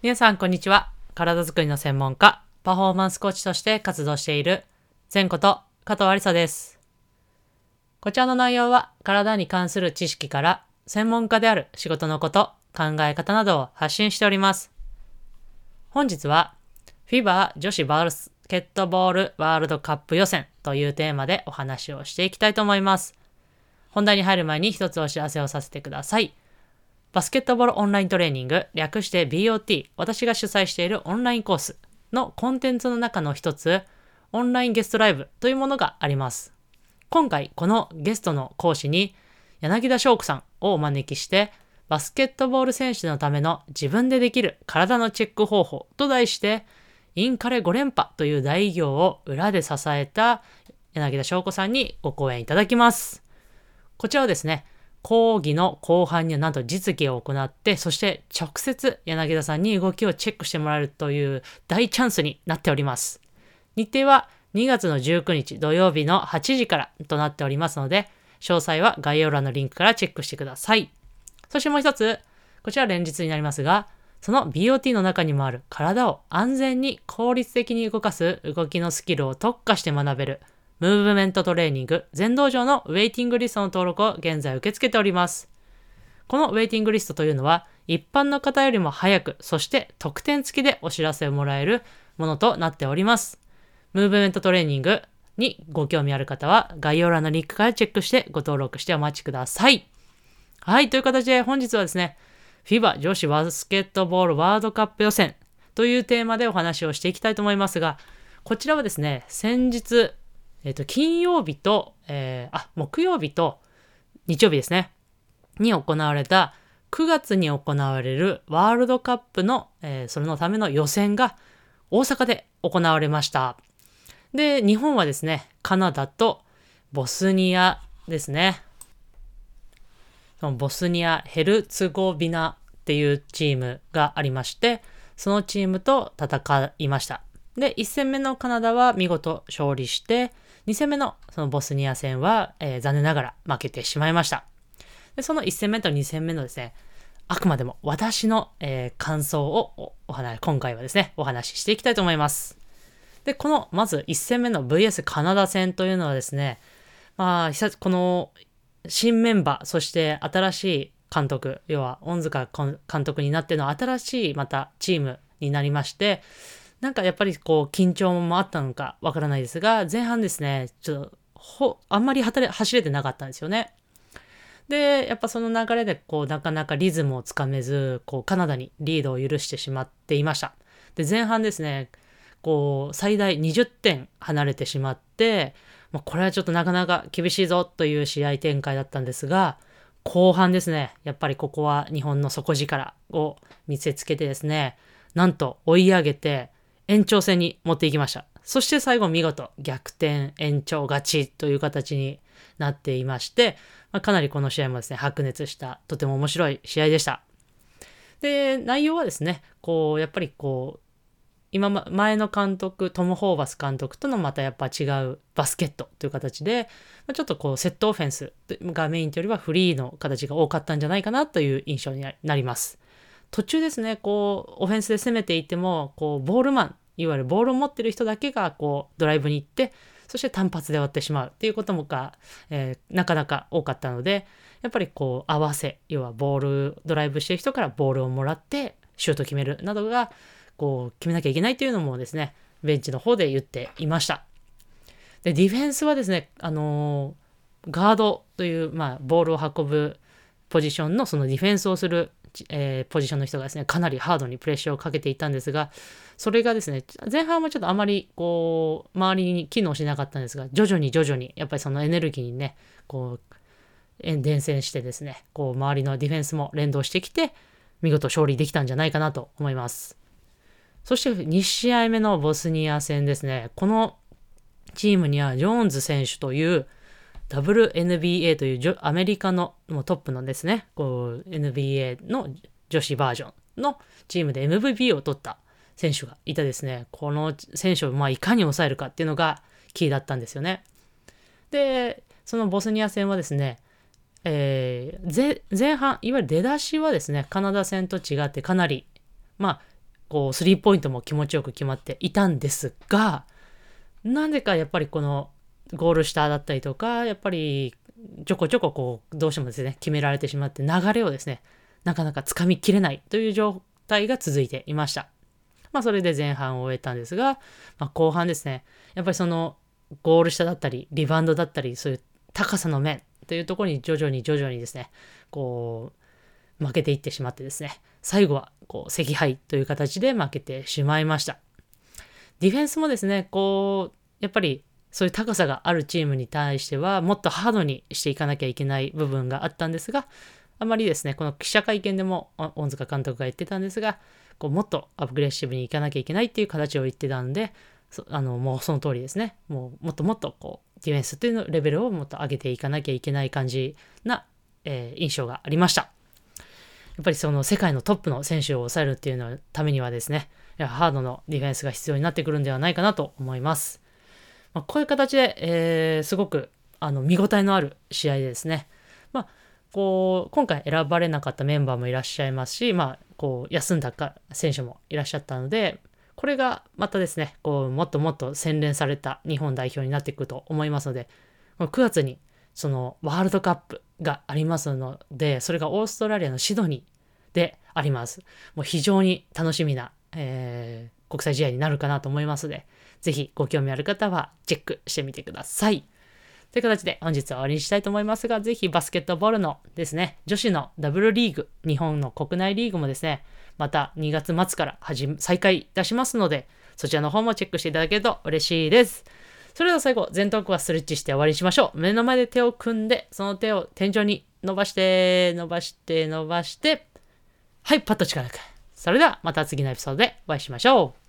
皆さん、こんにちは。体づくりの専門家、パフォーマンスコーチとして活動している、前こと加藤ありさです。こちらの内容は、体に関する知識から、専門家である仕事のこと、考え方などを発信しております。本日は、FIBA 女子バスケットボールワールドカップ予選というテーマでお話をしていきたいと思います。本題に入る前に一つお知らせをさせてください。バスケットボールオンライントレーニング、略して BOT、私が主催しているオンラインコースのコンテンツの中の一つ、オンラインゲストライブというものがあります。今回、このゲストの講師に、柳田翔子さんをお招きして、バスケットボール選手のための自分でできる体のチェック方法と題して、インカレ5連覇という大偉業を裏で支えた柳田翔子さんにご講演いただきます。こちらはですね、講義の後半にはなんと実技を行って、そして直接柳田さんに動きをチェックしてもらえるという大チャンスになっております。日程は2月の19日土曜日の8時からとなっておりますので、詳細は概要欄のリンクからチェックしてください。そしてもう一つ、こちら連日になりますが、その BOT の中にもある体を安全に効率的に動かす動きのスキルを特化して学べるムーブメントトレーニング全道場のウェイティングリストの登録を現在受け付けております。このウェイティングリストというのは一般の方よりも早く、そして特典付きでお知らせをもらえるものとなっております。ムーブメントトレーニングにご興味ある方は概要欄のリンクからチェックしてご登録してお待ちください。はい、という形で本日はですね、FIBA 女子バスケットボールワールドカップ予選というテーマでお話をしていきたいと思いますが、こちらはですね、先日、えっ、と、金曜日と、えーあ、木曜日と日曜日ですね、に行われた9月に行われるワールドカップの、えーそれのための予選が大阪で行われました。で、日本はですね、カナダとボスニアですね。ボスニア・ヘルツゴビナっていうチームがありまして、そのチームと戦いました。で、1戦目のカナダは見事勝利して、2戦目のそのボスニア戦は、えー残念ながら負けてしまいました。で、その1戦目と2戦目のですね、あくまでも私の、えー感想をお話、今回はですね、お話ししていきたいと思います。で、この、まず1戦目の VS カナダ戦というのはですね、まあ、この新メンバー、そして新しい監督、要は恩塚監督になっての新しいまたチームになりまして、なんかやっぱりこう緊張もあったのかわからないですが、前半ですね、ちょっとほあんまり走れ走れてなかったんですよね。で、やっぱその流れでこうなかなかリズムをつかめず、こうカナダにリードを許してしまっていました。で、前半ですね、こう最大20点離れてしまって、まあ、これはちょっとなかなか厳しいぞという試合展開だったんですが、後半ですね、やっぱりここは日本の底力を見せつけてですね、なんと追い上げて延長戦に持っていきました。そして最後見事逆転延長勝ちという形になっていまして、まあ、かなりこの試合もですね、白熱したとても面白い試合でした。で、内容はですね、こう、やっぱりこう、今ま前の監督トム・ホーバス監督とのまたやっぱ違うバスケットという形で、ちょっとこうセットオフェンスがメインというよりはフリーの形が多かったんじゃないかなという印象になります。途中ですね、こうオフェンスで攻めていても、こうボールマン、いわゆるボールを持ってる人だけがこうドライブに行って、そして単発で終わってしまうっていうこともが、えーなかなか多かったので、やっぱりこう合わせ、要はボール、ドライブしてる人からボールをもらってシュート決めるなどがこう決めなきゃいけないというのもですね、ベンチの方で言っていました。で、ディフェンスはですね、あのーガードという、まあ、ボールを運ぶポジションのそのディフェンスをする、えーポジションの人がですね、かなりハードにプレッシャーをかけていたんですが、それがですね、前半はちょっとあまりこう、周りに機能しなかったんですが、徐々に徐々に、やっぱりそのエネルギーにね、こう、伝染してですね、こう、周りのディフェンスも連動してきて、見事勝利できたんじゃないかなと思います。そして2試合目のボスニア戦ですね。このチームにはジョーンズ選手という WNBA というアメリカのもうトップのですね、こう NBA の女子バージョンのチームで MVP を取った選手がいたですね。この選手をまあいかに抑えるかっていうのがキーだったんですよね。で、そのボスニア戦はですね、えー前半、いわゆる出だしはですね、カナダ戦と違ってかなり、まあ、こう、スリーポイントも気持ちよく決まっていたんですが、なぜかやっぱりこのゴール下だったりとか、やっぱりちょこちょここう、どうしてもですね、決められてしまって流れをですね、なかなかつかみきれないという状態が続いていました。まあ、それで前半を終えたんですが、まあ、後半ですね、やっぱりそのゴール下だったり、リバウンドだったり、そういう高さの面というところに徐々に徐々にですね、こう、負けていってしまってですね、最後はこう惜敗という形で負けてしまいました。ディフェンスもですね、こう、やっぱりそういう高さがあるチームに対しては、もっとハードにしていかなきゃいけない部分があったんですが、あまりですね、この記者会見でも恩塚監督が言ってたんですが、こうもっとアグレッシブにいかなきゃいけないっていう形を言ってたんで、あのもうその通りですね。もうもっともっとこうディフェンスというのレベルをもっと上げていかなきゃいけない感じな、えー、印象がありました。やっぱりその世界のトップの選手を抑えるっていうのためにはですね、ハードのディフェンスが必要になってくるんではないかなと思います。まあ、こういう形で、えー、すごくあの見応えのある試合でですね、まあ、こう今回選ばれなかったメンバーもいらっしゃいますし、まあ、こう休んだか選手もいらっしゃったので、これがまたですね、こうもっともっと洗練された日本代表になっていくと思いますので、9月にそのワールドカップがありますので、それがオーストラリアのシドニーであります。もう非常に楽しみな、えー、国際試合になるかなと思いますので、ぜひご興味ある方はチェックしてみてください。という形で本日は終わりにしたいと思いますが、ぜひバスケットボールのですね、女子のダブルリーグ、日本の国内リーグもですね、また2月末から始再開いたしますので、そちらの方もチェックしていただけると嬉しいです。それでは最後、前頭部はストレッチして終わりにしましょう。目の前で手を組んで、その手を天井に伸ばして、伸ばして、伸ばして、はい、パッと力抜く。それではまた次のエピソードでお会いしましょう。